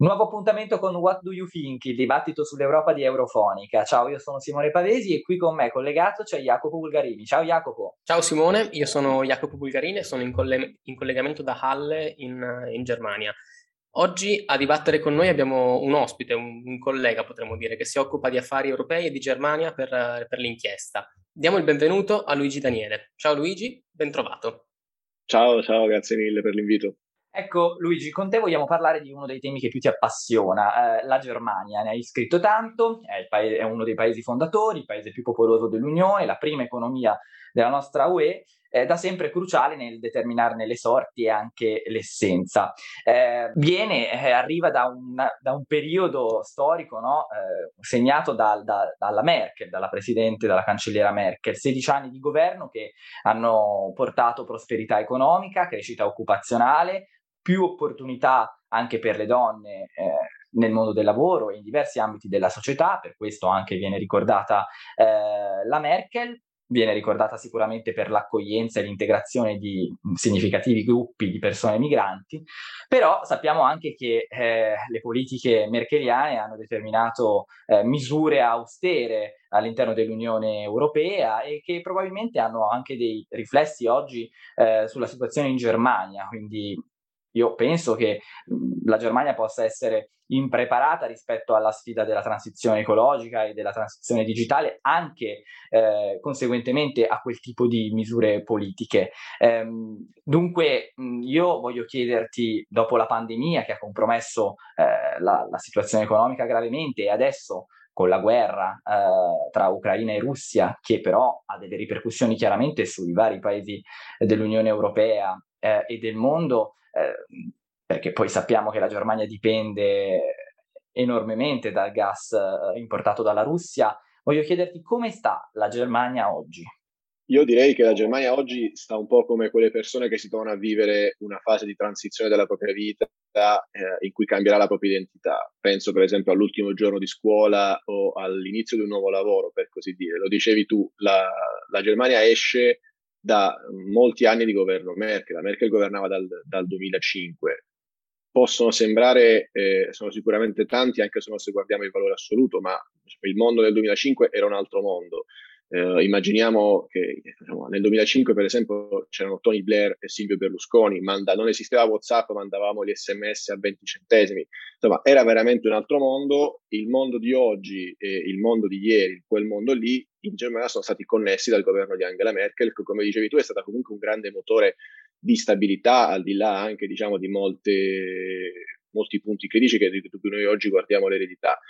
Nuovo appuntamento con What Do You Think, il dibattito sull'Europa di Eurofonica. Ciao, io sono Simone Pavesi e qui con me collegato c'è Jacopo Bulgarini. Ciao Jacopo. Ciao Simone, io sono Jacopo Bulgarini e sono in, coll- in collegamento da Halle in, in, Germania. Oggi a dibattere con noi abbiamo un ospite, un, un, collega potremmo dire, che si occupa di affari europei e di Germania per, per l'inchiesta. Diamo il benvenuto a Luigi Daniele. Ciao Luigi, ben trovato. Ciao, ciao, grazie mille per l'invito. Ecco Luigi, con te vogliamo parlare di uno dei temi che più ti appassiona, eh, la Germania. Ne hai scritto tanto, è, paese, è, uno dei paesi fondatori, il paese più popoloso dell'Unione, la prima economia della nostra UE, eh, da sempre cruciale nel determinarne le sorti e anche l'essenza. Eh, viene, eh, arriva da un, da un, periodo storico no? Eh, segnato da, da, dalla Merkel, dalla presidente, dalla cancelliera Merkel, 16 anni di governo che hanno portato prosperità economica, crescita occupazionale, più opportunità anche per le donne eh, nel mondo del lavoro e in diversi ambiti della società, per questo anche viene ricordata eh, la Merkel, viene ricordata sicuramente per l'accoglienza e l'integrazione di significativi gruppi di persone migranti, però sappiamo anche che eh, le politiche merkeliane hanno determinato eh, misure austere all'interno dell'Unione Europea e che probabilmente hanno anche dei riflessi oggi eh, sulla situazione in Germania, quindi io penso che la Germania possa essere impreparata rispetto alla sfida della transizione ecologica e della transizione digitale, anche eh, conseguentemente a quel tipo di misure politiche. Ehm, dunque, io voglio chiederti, dopo la pandemia che ha compromesso eh, la, la situazione economica gravemente e adesso con la guerra eh, tra Ucraina e Russia, che però ha delle ripercussioni chiaramente sui vari paesi dell'Unione Europea eh, e del mondo, eh, perché poi sappiamo che la Germania dipende enormemente dal gas eh, importato dalla Russia. Voglio chiederti come sta la Germania oggi? Io direi che la Germania oggi sta un po' come quelle persone che si trovano a vivere una fase di transizione della propria vita eh, in cui cambierà la propria identità. Penso per esempio all'ultimo giorno di scuola o all'inizio di un nuovo lavoro, per così dire. Lo dicevi tu, la, la Germania esce da molti anni di governo Merkel. La Merkel governava dal, dal 2005. Possono sembrare, eh, sono sicuramente tanti, anche se guardiamo il valore assoluto, ma il mondo del 2005 era un altro mondo. Eh, immaginiamo che diciamo, nel 2005, per esempio, c'erano Tony Blair e Silvio Berlusconi, manda, non esisteva WhatsApp, mandavamo gli sms a 20 centesimi. Insomma, era veramente un altro mondo. Il mondo di oggi e il mondo di ieri, quel mondo lì, in Germania sono stati connessi dal governo di Angela Merkel, che come dicevi tu è stata comunque un grande motore di stabilità, al di là anche diciamo, di molte, molti punti critici che noi oggi guardiamo l'eredità.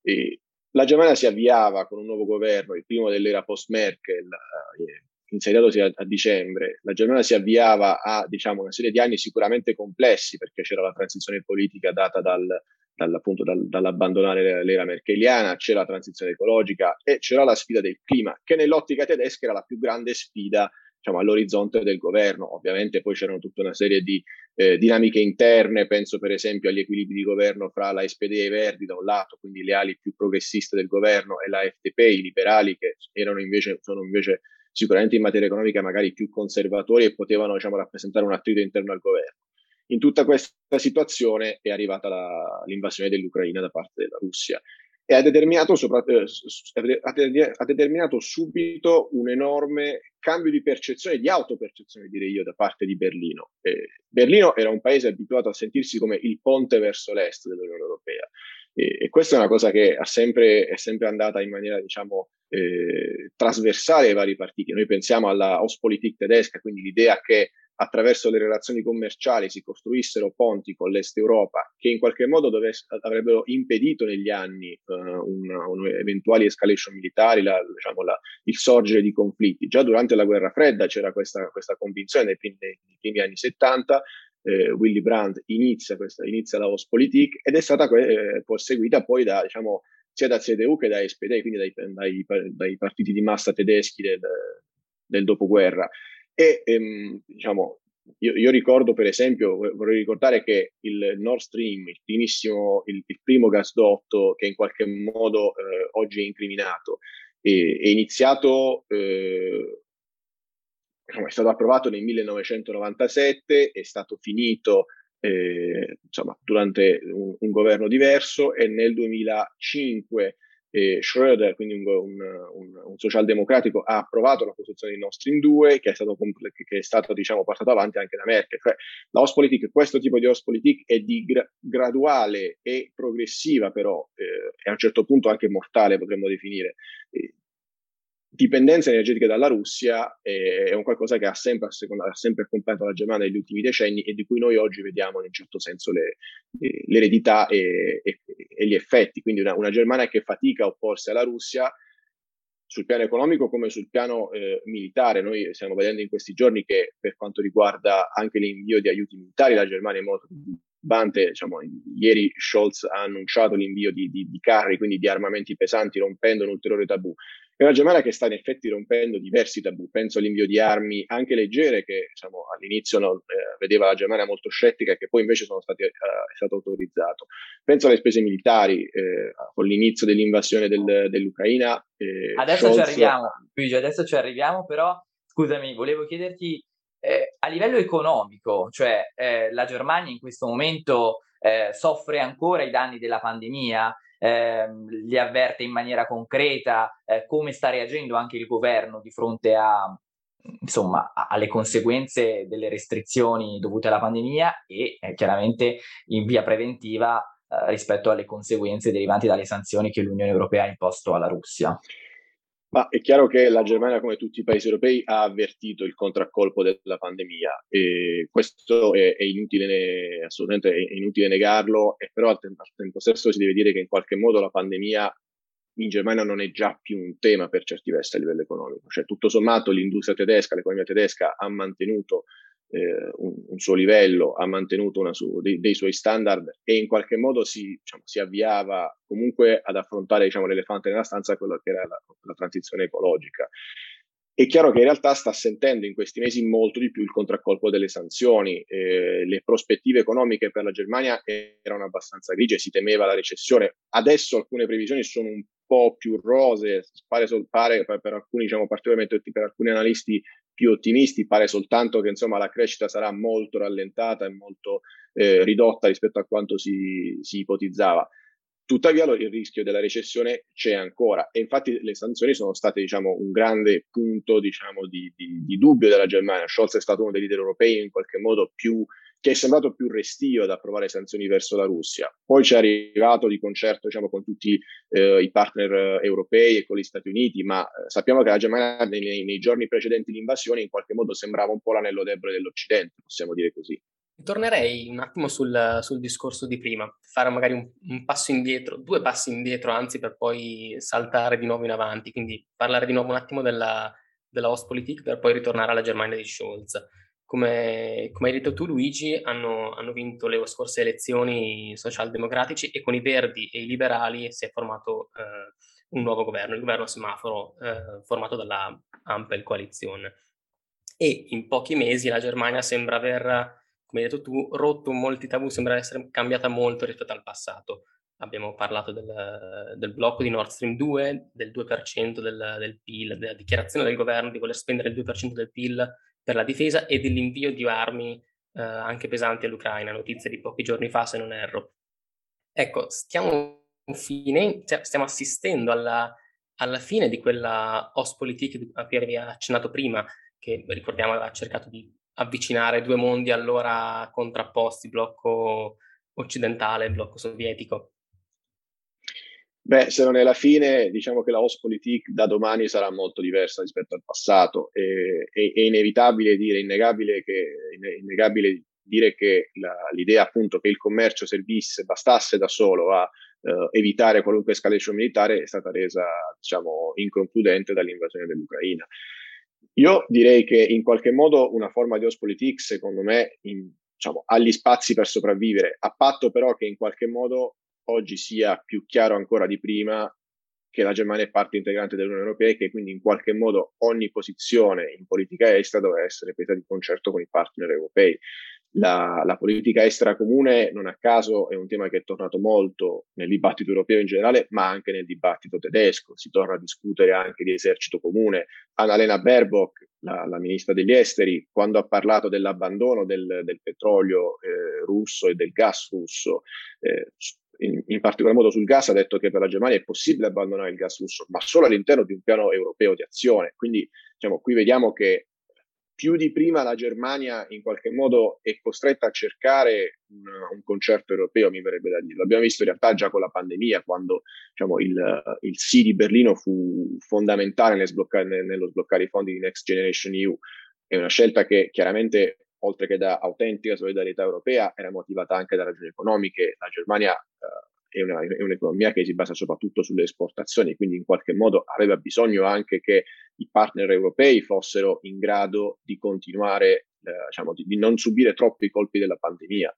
E la Germania si avviava con un nuovo governo, il primo dell'era post-Merkel, eh, insediatosi a, a, dicembre. La Germania si avviava a diciamo, una serie di anni sicuramente complessi perché c'era la transizione politica data dal, dal, appunto, dal, dall'abbandonare l'era merkeliana, c'era la transizione ecologica e c'era la sfida del clima, che nell'ottica tedesca era la più grande sfida diciamo, all'orizzonte del governo. Ovviamente poi c'erano tutta una serie di eh, dinamiche interne, penso per esempio agli equilibri di governo fra la SPD e i Verdi da un lato, quindi le ali più progressiste del governo, e la FDP, i liberali che erano invece, sono invece sicuramente in materia economica magari più conservatori e potevano diciamo, rappresentare un attrito interno al governo. In tutta questa situazione è arrivata la, l'invasione dell'Ucraina da parte della Russia e ha determinato, eh, ha determinato subito un enorme cambio di percezione, di autopercezione direi io, da parte di Berlino. Eh, Berlino era un paese abituato a sentirsi come il ponte verso l'est dell'Unione Europea e, questa è una cosa che sempre, è sempre andata in maniera, diciamo, eh, trasversale ai vari partiti. Noi pensiamo alla Ostpolitik tedesca, quindi l'idea che attraverso le relazioni commerciali si costruissero ponti con l'Est Europa che in qualche modo dovess- avrebbero impedito negli anni uh, un, un eventuali escalation militari, la, diciamo, la, il sorgere di conflitti. Già durante la guerra fredda c'era questa, questa convinzione nei primi, nei primi, anni 70, eh, Willy Brandt inizia, questa, inizia la Ostpolitik ed è stata eh, seguita poi da, diciamo, sia da CDU che da SPD, quindi dai, dai, dai partiti di massa tedeschi del, del dopoguerra. E ehm, diciamo, io, io, ricordo per esempio, vorrei ricordare che il Nord Stream, il, il, il primo gasdotto che in qualche modo eh, oggi è incriminato, è, è iniziato, eh, diciamo, è stato approvato nel 1997, è stato finito eh, insomma, durante un, un, governo diverso e nel 2005 eh, Schröder, quindi un, un, un, un, socialdemocratico, ha approvato la costruzione di Nord Stream 2 che è stato, che è stato diciamo, portato avanti anche da Merkel. Cioè, la Ostpolitik, questo tipo di Ostpolitik è di gra- graduale e progressiva però eh, e a un certo punto anche mortale potremmo definire. Dipendenza energetica dalla Russia è, un qualcosa che ha sempre, ha sempre accompagnato la Germania negli ultimi decenni e di cui noi oggi vediamo in un certo senso le, l'eredità e, e, e, gli effetti. Quindi una, una, Germania che fatica a opporsi alla Russia sul piano economico come sul piano eh, militare. Noi stiamo vedendo in questi giorni che per quanto riguarda anche l'invio di aiuti militari, la Germania è molto Bante, diciamo, ieri Scholz ha annunciato l'invio di, di, di, carri, quindi di armamenti pesanti, rompendo un ulteriore tabù. È una Germania che sta in effetti rompendo diversi tabù. Penso all'invio di armi anche leggere, che diciamo, all'inizio no, eh, vedeva la Germania molto scettica, e che poi invece sono stati, eh, è stato autorizzato. Penso alle spese militari, eh, con l'inizio dell'invasione del, dell'Ucraina. Eh, adesso Scholz... ci arriviamo, Luigi, adesso ci arriviamo, però scusami, volevo chiederti eh, a livello economico, cioè eh, la Germania in questo momento soffre ancora i danni della pandemia, ehm, li avverte in maniera concreta, eh, come sta reagendo anche il governo di fronte a, insomma, alle conseguenze delle restrizioni dovute alla pandemia e eh, chiaramente in via preventiva eh, rispetto alle conseguenze derivanti dalle sanzioni che l'Unione Europea ha imposto alla Russia. Ma è chiaro che la Germania, come tutti i paesi europei, ha avvertito il contraccolpo della pandemia e questo è, è inutile, assolutamente è inutile negarlo, e però al tempo, al tempo stesso si deve dire che in qualche modo la pandemia in Germania non è già più un tema per certi versi a livello economico. Cioè, tutto sommato, l'industria tedesca, l'economia tedesca ha mantenuto eh, un, un, suo livello, ha mantenuto su, dei, dei, suoi standard e in qualche modo si, diciamo, si avviava comunque ad affrontare diciamo, l'elefante nella stanza, quello che era la, la transizione ecologica. È chiaro che in realtà sta sentendo in questi mesi molto di più il contraccolpo delle sanzioni. Eh, le prospettive economiche per la Germania erano abbastanza grigie, si temeva la recessione. Adesso alcune previsioni sono un po' più rose, pare, pare per, alcuni, diciamo, particolarmente per alcuni analisti più ottimisti, pare soltanto che insomma, la crescita sarà molto rallentata e molto eh, ridotta rispetto a quanto si, si ipotizzava. Tuttavia il rischio della recessione c'è ancora e infatti le sanzioni sono state diciamo, un grande punto diciamo, di, di, di, dubbio della Germania. Scholz è stato uno dei leader europei in qualche modo più, che è sembrato più restio ad approvare sanzioni verso la Russia. Poi ci è arrivato di concerto diciamo, con tutti eh, i partner europei e con gli Stati Uniti, ma eh, sappiamo che la Germania nei, nei giorni precedenti l'invasione in qualche modo sembrava un po' l'anello debole dell'Occidente, possiamo dire così. Tornerei un attimo sul, sul discorso di prima, fare magari un, un, passo indietro, due passi indietro, anzi, per poi saltare di nuovo in avanti, quindi parlare di nuovo un attimo della, della Ostpolitik per poi ritornare alla Germania di Scholz. Come, come hai detto tu, Luigi, hanno, hanno, vinto le scorse elezioni socialdemocratici e con i Verdi e i liberali si è formato eh, un nuovo governo, il governo semaforo eh, formato dalla Ampel Coalizione. E in pochi mesi la Germania sembra aver come hai detto tu, rotto molti tabù, sembra essere cambiata molto rispetto al passato. Abbiamo parlato del, del blocco di Nord Stream 2, del 2% del, del, PIL, della dichiarazione del governo di voler spendere il 2% del PIL per la difesa e dell'invio di armi eh, anche pesanti all'Ucraina, notizie di pochi giorni fa se non erro. Ecco, stiamo, fine, cioè, stiamo assistendo alla, alla, fine di quella Ostpolitik a cui avevi accennato prima, che ricordiamo aveva cercato di avvicinare due mondi allora contrapposti, blocco occidentale e blocco sovietico? Beh, se non è la fine, diciamo che la Ostpolitik da domani sarà molto diversa rispetto al passato. E, è, è, inevitabile dire, innegabile che, innegabile dire che la, l'idea appunto che il commercio servisse, bastasse da solo a uh, evitare qualunque escalation militare è stata resa, diciamo, inconcludente dall'invasione dell'Ucraina. Io direi che in qualche modo una forma di Ostpolitik, secondo me, in, diciamo, ha gli spazi per sopravvivere, a patto però che in qualche modo oggi sia più chiaro ancora di prima che la Germania è parte integrante dell'Unione Europea e che quindi in qualche modo ogni posizione in politica estera dovrà essere presa di concerto con i partner europei. La, la, politica estera comune, non a caso, è un tema che è tornato molto nel dibattito europeo in generale, ma anche nel dibattito tedesco. Si torna a discutere anche di esercito comune. Annalena Baerbock, la, la, ministra degli esteri, quando ha parlato dell'abbandono del, del petrolio eh, russo e del gas russo, eh, in, in, particolar modo sul gas, ha detto che per la Germania è possibile abbandonare il gas russo, ma solo all'interno di un piano europeo di azione. Quindi diciamo, qui vediamo che più di prima la Germania in qualche modo è costretta a cercare un, un, concerto europeo, mi verrebbe da dire. L'abbiamo visto in realtà già con la pandemia, quando diciamo, il, il sì di Berlino fu fondamentale nello sbloccare, nello sbloccare i fondi di Next Generation EU. È una scelta che chiaramente oltre che da autentica solidarietà europea, era motivata anche da ragioni economiche. La Germania eh, è, una, è, un'economia che si basa soprattutto sulle esportazioni, quindi in qualche modo aveva bisogno anche che i partner europei fossero in grado di continuare, eh, diciamo, di, di non subire troppi colpi della pandemia.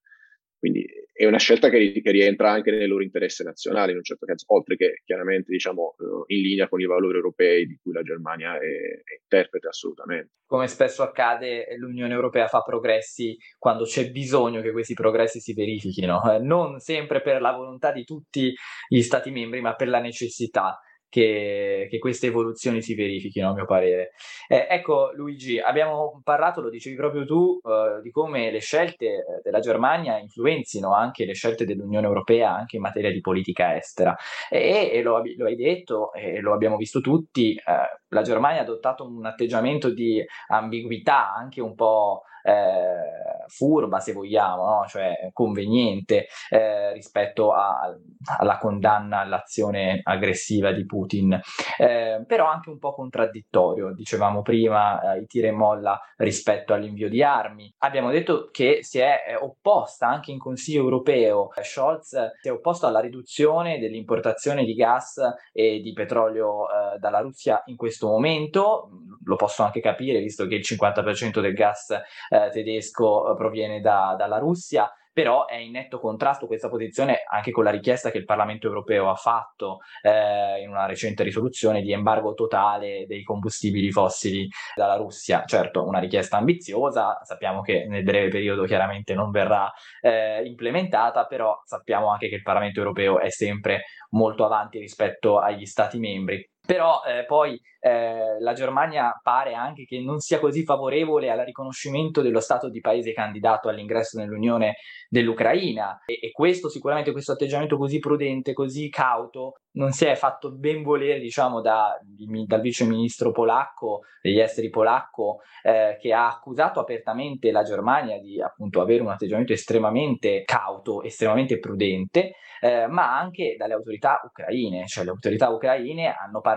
Quindi è una scelta che, che, rientra anche nel loro interesse nazionale, in un certo senso, oltre che chiaramente diciamo, eh, in linea con i valori europei di cui la Germania è, è interprete assolutamente. Come spesso accade, l'Unione Europea fa progressi quando c'è bisogno che questi progressi si verifichino, eh, non sempre per la volontà di tutti gli Stati membri, ma per la necessità che, che, queste evoluzioni si verifichino, a mio parere. Eh, ecco, Luigi, abbiamo parlato, lo dicevi proprio tu, eh, di come le scelte eh, della Germania influenzino anche le scelte dell'Unione Europea anche in materia di politica estera. E, e lo, lo, hai detto, e lo abbiamo visto tutti, eh, la Germania ha adottato un atteggiamento di ambiguità anche un po' eh, furba, se vogliamo, no? cioè conveniente eh, rispetto a, alla condanna all'azione aggressiva di Putin, eh, però anche un po' contraddittorio, dicevamo prima, eh, i tira e molla rispetto all'invio di armi. Abbiamo detto che si è eh, opposta anche in Consiglio europeo, Scholz si è opposto alla riduzione dell'importazione di gas e di petrolio eh, dalla Russia in questo momento, lo posso anche capire visto che il 50% del gas eh, tedesco eh, proviene da, dalla Russia, però è in netto contrasto questa posizione anche con la richiesta che il Parlamento europeo ha fatto eh, in una recente risoluzione di embargo totale dei combustibili fossili dalla Russia. Certo, una richiesta ambiziosa, sappiamo che nel breve periodo chiaramente non verrà eh, implementata, però sappiamo anche che il Parlamento europeo è sempre molto avanti rispetto agli Stati membri. Però eh, poi eh, la Germania pare anche che non sia così favorevole al riconoscimento dello stato di paese candidato all'ingresso nell'Unione dell'Ucraina. E, e questo sicuramente questo atteggiamento così prudente, così cauto, non si è fatto ben volere diciamo da, di, dal vice ministro polacco degli esteri polacco eh, che ha accusato apertamente la Germania di appunto avere un atteggiamento estremamente cauto, estremamente prudente, eh, ma anche dalle autorità ucraine, cioè le autorità ucraine hanno parlato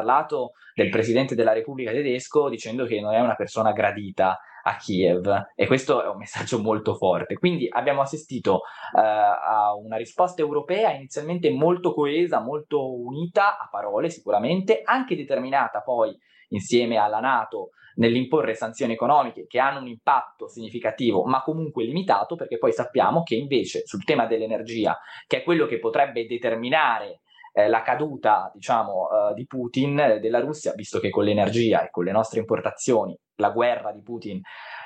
del presidente della Repubblica tedesco dicendo che non è una persona gradita a Kiev e questo è un messaggio molto forte. Quindi abbiamo assistito uh, a una risposta europea inizialmente molto coesa, molto unita a parole sicuramente, anche determinata poi insieme alla Nato nell'imporre sanzioni economiche che hanno un impatto significativo ma comunque limitato perché poi sappiamo che invece sul tema dell'energia che è quello che potrebbe determinare eh, la caduta diciamo uh, di Putin eh, della Russia visto che con l'energia e con le nostre importazioni la guerra di Putin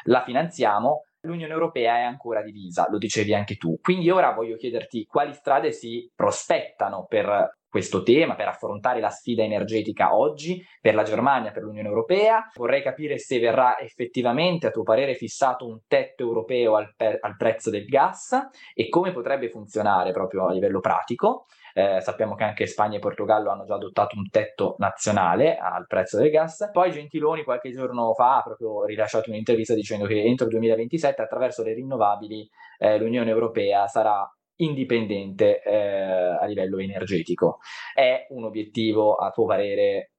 la finanziamo l'Unione Europea è ancora divisa, lo dicevi anche tu. Quindi ora voglio chiederti quali strade si prospettano per questo tema, per affrontare la sfida energetica oggi per la Germania, per l'Unione Europea. Vorrei capire se verrà effettivamente, a tuo parere, fissato un tetto europeo al, pe- al prezzo del gas e come potrebbe funzionare proprio a livello pratico. Eh, sappiamo che anche Spagna e Portogallo hanno già adottato un tetto nazionale al prezzo del gas. Poi Gentiloni qualche giorno fa ha proprio rilasciato un'intervista dicendo che entro il 2027 attraverso le rinnovabili eh, l'Unione Europea sarà indipendente eh, a livello energetico. È un obiettivo, a tuo parere,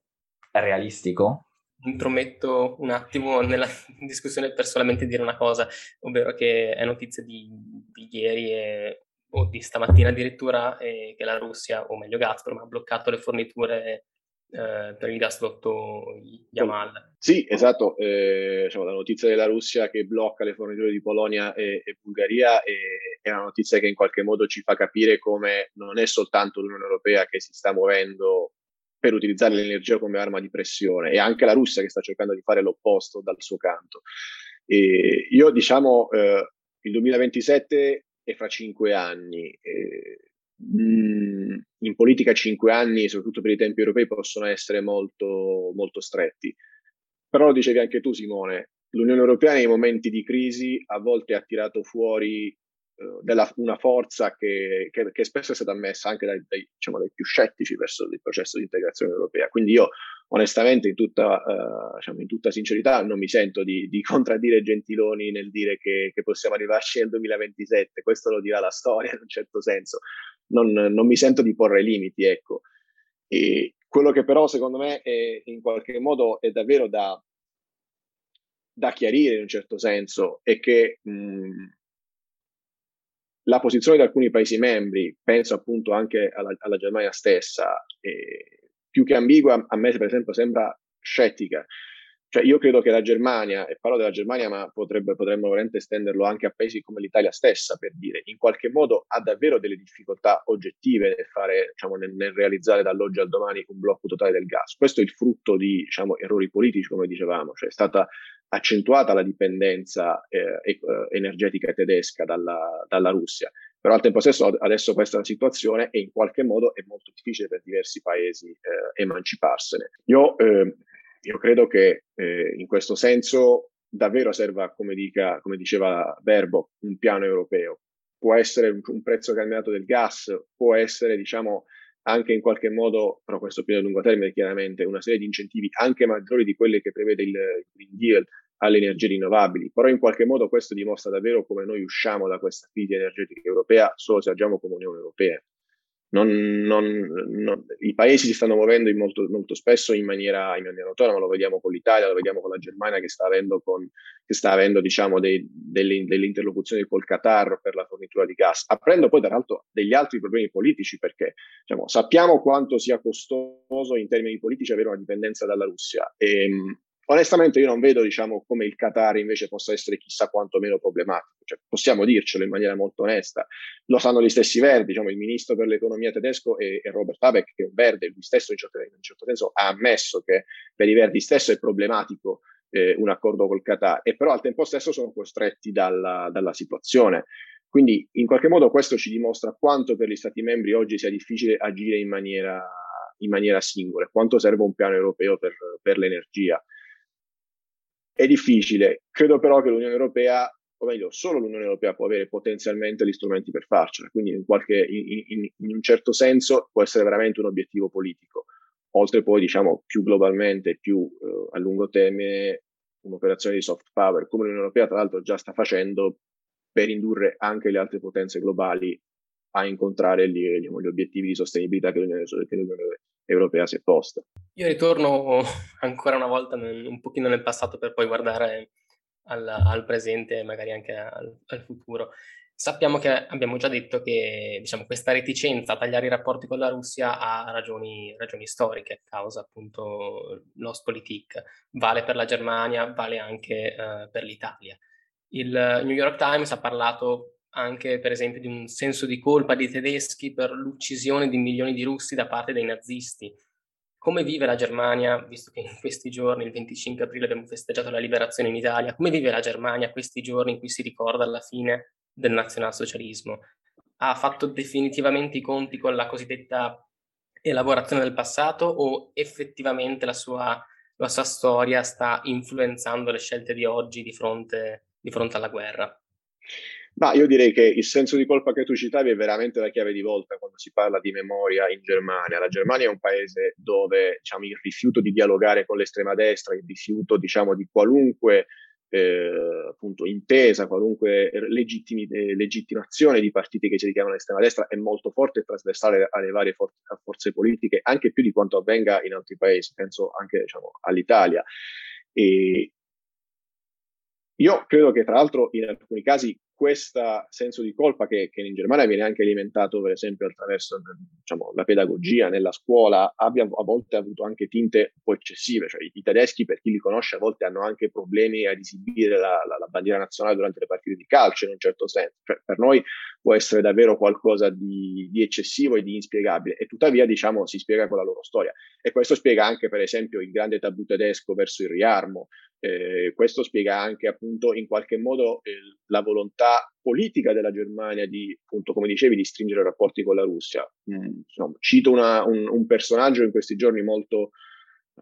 realistico? intrometto un attimo nella discussione per solamente dire una cosa, ovvero che è notizia di, di ieri e, o di stamattina addirittura eh, che la Russia, o meglio Gazprom, ha bloccato le forniture eh, per il gasdotto Yamal. Sì, esatto, eh, diciamo, la notizia della Russia che blocca le forniture di Polonia e, e Bulgaria è, è, una notizia che in qualche modo ci fa capire come non è soltanto l'Unione Europea che si sta muovendo per utilizzare l'energia come arma di pressione, è anche la Russia che sta cercando di fare l'opposto dal suo canto. E io diciamo eh, il 2027 è fra cinque anni. Eh, mh, in politica cinque anni, soprattutto per i tempi europei, possono essere molto, molto stretti. però lo dicevi anche tu Simone, l'Unione Europea nei momenti di crisi a volte ha tirato fuori della, una forza che, che, che, spesso è stata ammessa anche dai, dai, diciamo, dai, più scettici verso il processo di integrazione europea. Quindi io onestamente in tutta, uh, diciamo, in tutta sincerità non mi sento di, di, contraddire Gentiloni nel dire che, che, possiamo arrivarci nel 2027, questo lo dirà la storia in un certo senso, non, non mi sento di porre limiti, ecco. E quello che però secondo me è, in qualche modo è davvero da, da chiarire in un certo senso è che mh, la posizione di alcuni Paesi membri, penso appunto anche alla, alla Germania stessa, eh, più che ambigua, a me per esempio sembra scettica. Cioè io credo che la Germania, e parlo della Germania, ma potrebbe, potremmo veramente estenderlo anche a paesi come l'Italia stessa, per dire, in qualche modo ha davvero delle difficoltà oggettive nel, fare, diciamo, nel, nel realizzare dall'oggi al domani un blocco totale del gas. Questo è il frutto di diciamo, errori politici, come dicevamo, cioè è stata accentuata la dipendenza eh, eh, energetica tedesca dalla, dalla Russia. Però al tempo stesso adesso questa è la situazione e in qualche modo è molto difficile per diversi paesi eh, emanciparsene. Io, eh, io, credo che eh, in questo senso davvero serva, come, dica, come diceva Verbo, un piano europeo. Può essere un, prezzo cambiato del gas, può essere diciamo anche in qualche modo, però questo più a lungo termine chiaramente, una serie di incentivi anche maggiori di quelli che prevede il Green Deal alle energie rinnovabili, però in qualche modo questo dimostra davvero come noi usciamo da questa crisi energetica europea solo se agiamo come Unione Europea. Non, non, non, I paesi si stanno muovendo molto, molto, spesso in maniera, in maniera, autonoma, lo vediamo con l'Italia, lo vediamo con la Germania che sta avendo, con, che sta avendo diciamo, dei, delle, delle, interlocuzioni col Qatar per la fornitura di gas, aprendo poi tra l'altro degli altri problemi politici perché diciamo, sappiamo quanto sia costoso in termini politici avere una dipendenza dalla Russia. E, ehm, onestamente io non vedo diciamo, come il Qatar invece possa essere chissà quanto meno problematico, cioè, possiamo dircelo in maniera molto onesta, lo sanno gli stessi verdi, diciamo, il ministro per l'economia tedesco è Robert Habeck che è un verde, lui stesso in certo, in certo senso ha ammesso che per i verdi stesso è problematico eh, un accordo col Qatar e però al tempo stesso sono costretti dalla, dalla situazione. Quindi in qualche modo questo ci dimostra quanto per gli Stati membri oggi sia difficile agire in maniera, in maniera singola, quanto serve un piano europeo per, per l'energia. È difficile, credo però che l'Unione Europea, o meglio, solo l'Unione Europea può avere potenzialmente gli strumenti per farcela, quindi in, qualche, in, in, in un certo senso può essere veramente un obiettivo politico, oltre poi, diciamo, più globalmente, più eh, a lungo termine, un'operazione di soft power, come l'Unione Europea tra l'altro già sta facendo per indurre anche le altre potenze globali a incontrare gli, gli obiettivi di sostenibilità che l'Unione, che l'Unione europea si è posta. Io ritorno ancora una volta nel, un pochino nel passato per poi guardare al, al presente e magari anche al, al, futuro. Sappiamo che abbiamo già detto che diciamo, questa reticenza a tagliare i rapporti con la Russia ha ragioni, ragioni storiche, causa appunto l'Ostpolitik. Vale per la Germania, vale anche uh, per l'Italia. Il New York Times ha parlato anche per esempio di un senso di colpa dei tedeschi per l'uccisione di milioni di russi da parte dei nazisti. Come vive la Germania, visto che in questi giorni, il 25 aprile, abbiamo festeggiato la liberazione in Italia, come vive la Germania questi giorni in cui si ricorda la fine del nazionalsocialismo? Ha fatto definitivamente i conti con la cosiddetta elaborazione del passato o effettivamente la sua, la sua storia sta influenzando le scelte di oggi di fronte, di fronte alla guerra? Ma io direi che il senso di colpa che tu citavi è veramente la chiave di volta quando si parla di memoria in Germania. La Germania è un paese dove diciamo, il rifiuto di dialogare con l'estrema destra, il rifiuto diciamo, di qualunque eh, appunto, intesa, qualunque legittimi, eh, legittimazione di partiti che si richiamano all'estrema destra è molto forte e trasversale alle varie for- forze politiche, anche più di quanto avvenga in altri paesi, penso anche diciamo, all'Italia. E io credo che tra l'altro in alcuni casi questo senso di colpa che, che, in Germania viene anche alimentato per esempio attraverso diciamo, la pedagogia nella scuola abbia a volte avuto anche tinte un po' eccessive, cioè i, tedeschi per chi li conosce a volte hanno anche problemi ad esibire la, la, la, bandiera nazionale durante le partite di calcio in un certo senso, cioè, per noi può essere davvero qualcosa di, di eccessivo e di inspiegabile. E tuttavia diciamo si spiega con la loro storia. E questo spiega anche per esempio il grande tabù tedesco verso il riarmo, eh, questo spiega anche appunto in qualche modo eh, la volontà politica della Germania di, appunto, come dicevi, di stringere rapporti con la Russia. Mm, insomma, cito una, un, un, personaggio in questi giorni molto,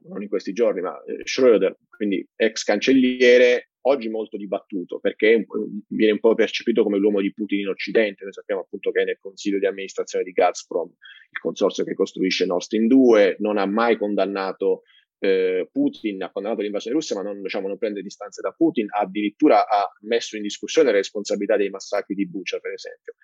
non in questi giorni, ma eh, Schröder, quindi ex cancelliere, oggi molto dibattuto perché viene un po' percepito come l'uomo di Putin in Occidente. Noi sappiamo appunto che è nel consiglio di amministrazione di Gazprom, il consorzio che costruisce Nord Stream 2, non ha mai condannato eh, Putin, ha condannato l'invasione russa, ma non, diciamo, non, prende distanze da Putin, addirittura ha messo in discussione le responsabilità dei massacri di Bucha, per esempio.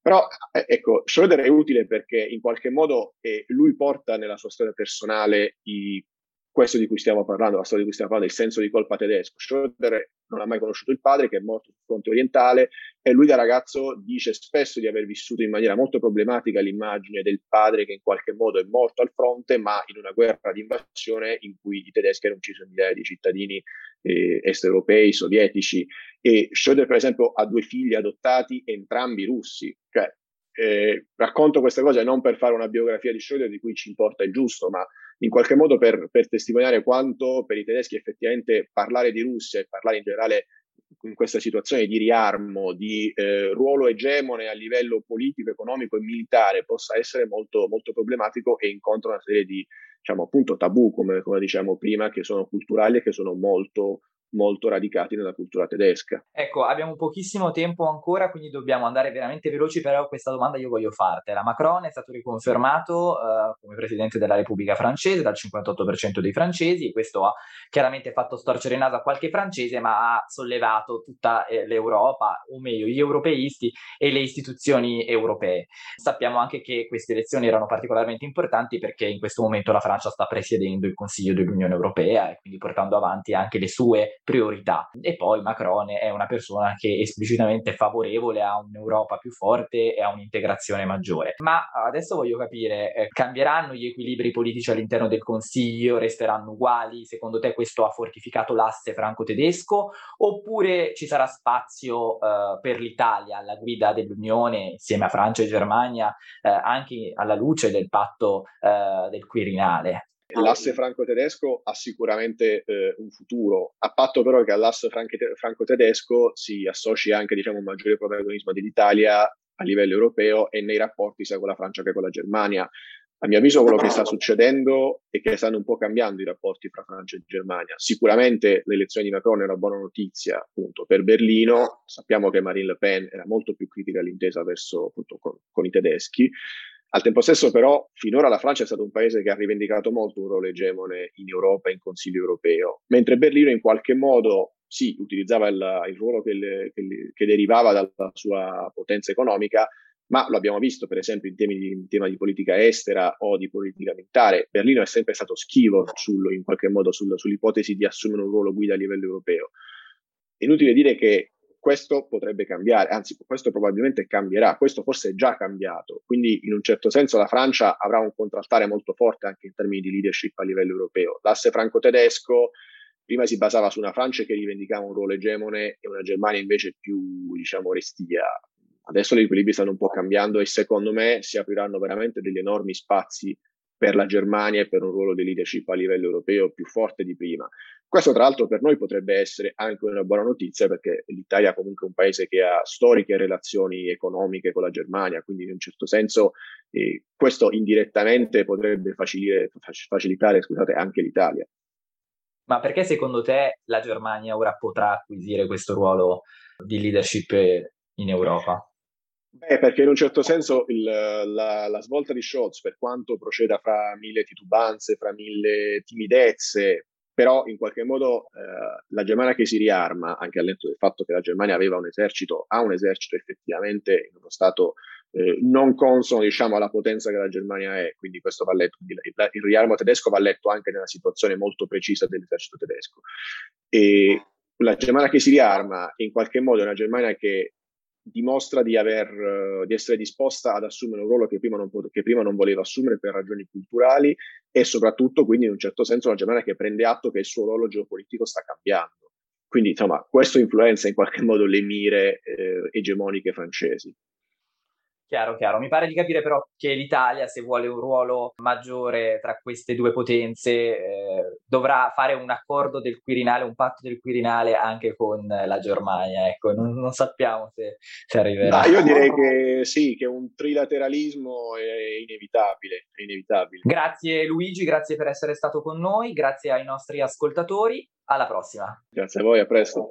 Però eh, ecco, Schroeder è utile perché in qualche modo eh, lui porta nella sua storia personale i questo di cui stiamo parlando, la storia di cui stiamo parlando, il senso di colpa tedesco. Schroeder non ha mai conosciuto il padre, che è morto sul fronte orientale, e lui da ragazzo dice spesso di aver vissuto in maniera molto problematica l'immagine del padre che in qualche modo è morto al fronte, ma in una guerra di invasione in cui i tedeschi hanno ucciso migliaia di cittadini eh, est europei, sovietici. E Schroeder, per esempio, ha due figli adottati, entrambi russi. Cioè, eh, racconto queste cose non per fare una biografia di Schroeder di cui ci importa il giusto, ma in qualche modo per, per, testimoniare quanto per i tedeschi effettivamente parlare di Russia e parlare in generale in questa situazione di riarmo, di eh, ruolo egemone a livello politico, economico e militare possa essere molto, molto problematico e incontra una serie di diciamo, appunto tabù, come, come diciamo prima, che sono culturali e che sono molto molto radicati nella cultura tedesca. Ecco, abbiamo pochissimo tempo ancora, quindi dobbiamo andare veramente veloci, però questa domanda io voglio fartela. Macron è stato riconfermato uh, come presidente della Repubblica francese dal 58% dei francesi e questo ha chiaramente fatto storcere il naso a qualche francese, ma ha sollevato tutta eh, l'Europa, o meglio gli europeisti e le istituzioni europee. Sappiamo anche che queste elezioni erano particolarmente importanti perché in questo momento la Francia sta presiedendo il Consiglio dell'Unione Europea e quindi portando avanti anche le sue priorità. E poi Macron è una persona che è esplicitamente favorevole a un'Europa più forte e a un'integrazione maggiore. Ma adesso voglio capire, eh, cambieranno gli equilibri politici all'interno del Consiglio? Resteranno uguali? Secondo te questo ha fortificato l'asse franco-tedesco? Oppure ci sarà spazio eh, per l'Italia alla guida dell'Unione insieme a Francia e Germania eh, anche alla luce del patto eh, del Quirinale? L'asse franco-tedesco ha sicuramente eh, un futuro, a patto però che all'asse franco-tedesco si associ anche diciamo, un maggiore protagonismo dell'Italia a livello europeo e nei rapporti sia con la Francia che con la Germania. A mio avviso quello che sta succedendo è che stanno un po' cambiando i rapporti fra Francia e Germania. Sicuramente l'elezione di Macron è una buona notizia appunto per Berlino, sappiamo che Marine Le Pen era molto più critica all'intesa verso appunto con, con i tedeschi, al tempo stesso, però, finora la Francia è stato un paese che ha rivendicato molto un ruolo egemone in Europa e in Consiglio europeo, mentre Berlino in qualche modo sì, utilizzava il, il ruolo che, le, che, che, derivava dalla sua potenza economica, ma lo abbiamo visto per esempio in, temi in tema di politica estera o di politica militare. Berlino è sempre stato schivo sul, in qualche modo sul, sull'ipotesi di assumere un ruolo guida a livello europeo. È inutile dire che questo potrebbe cambiare, anzi questo probabilmente cambierà, questo forse è già cambiato, quindi in un certo senso la Francia avrà un contraltare molto forte anche in termini di leadership a livello europeo. L'asse franco-tedesco prima si basava su una Francia che rivendicava un ruolo egemone e una Germania invece più, diciamo, restia. Adesso gli equilibri stanno un po' cambiando e secondo me si apriranno veramente degli enormi spazi per la Germania e per un ruolo di leadership a livello europeo più forte di prima. Questo tra l'altro per noi potrebbe essere anche una buona notizia perché l'Italia è comunque un paese che ha storiche relazioni economiche con la Germania, quindi in un certo senso eh, questo indirettamente potrebbe facilitare scusate, anche l'Italia. Ma perché secondo te la Germania ora potrà acquisire questo ruolo di leadership in Europa? Beh, perché in un certo senso il, la, la, svolta di Scholz, per quanto proceda fra mille titubanze, fra mille timidezze, però in qualche modo eh, la Germania che si riarma, anche al netto del fatto che la Germania aveva un esercito, ha un esercito effettivamente in uno stato eh, non consono diciamo, alla potenza che la Germania è, quindi questo va letto, il, il riarmo tedesco va letto anche nella situazione molto precisa dell'esercito tedesco. E la Germania che si riarma in qualche modo è una Germania che dimostra di, aver, di, essere disposta ad assumere un ruolo che prima, non, che prima, non, voleva assumere per ragioni culturali e soprattutto quindi in un certo senso una Germania che prende atto che il suo ruolo geopolitico sta cambiando. Quindi insomma questo influenza in qualche modo le mire eh, egemoniche francesi. Chiaro, chiaro. Mi pare di capire però che l'Italia, se vuole un ruolo maggiore tra queste due potenze, eh, dovrà fare un accordo del Quirinale, un patto del Quirinale anche con la Germania. Ecco, non, non sappiamo se, se arriverà. No, io direi che sì, che un trilateralismo è inevitabile, è inevitabile. Grazie Luigi, grazie per essere stato con noi, grazie ai nostri ascoltatori. Alla prossima. Grazie a voi, a presto.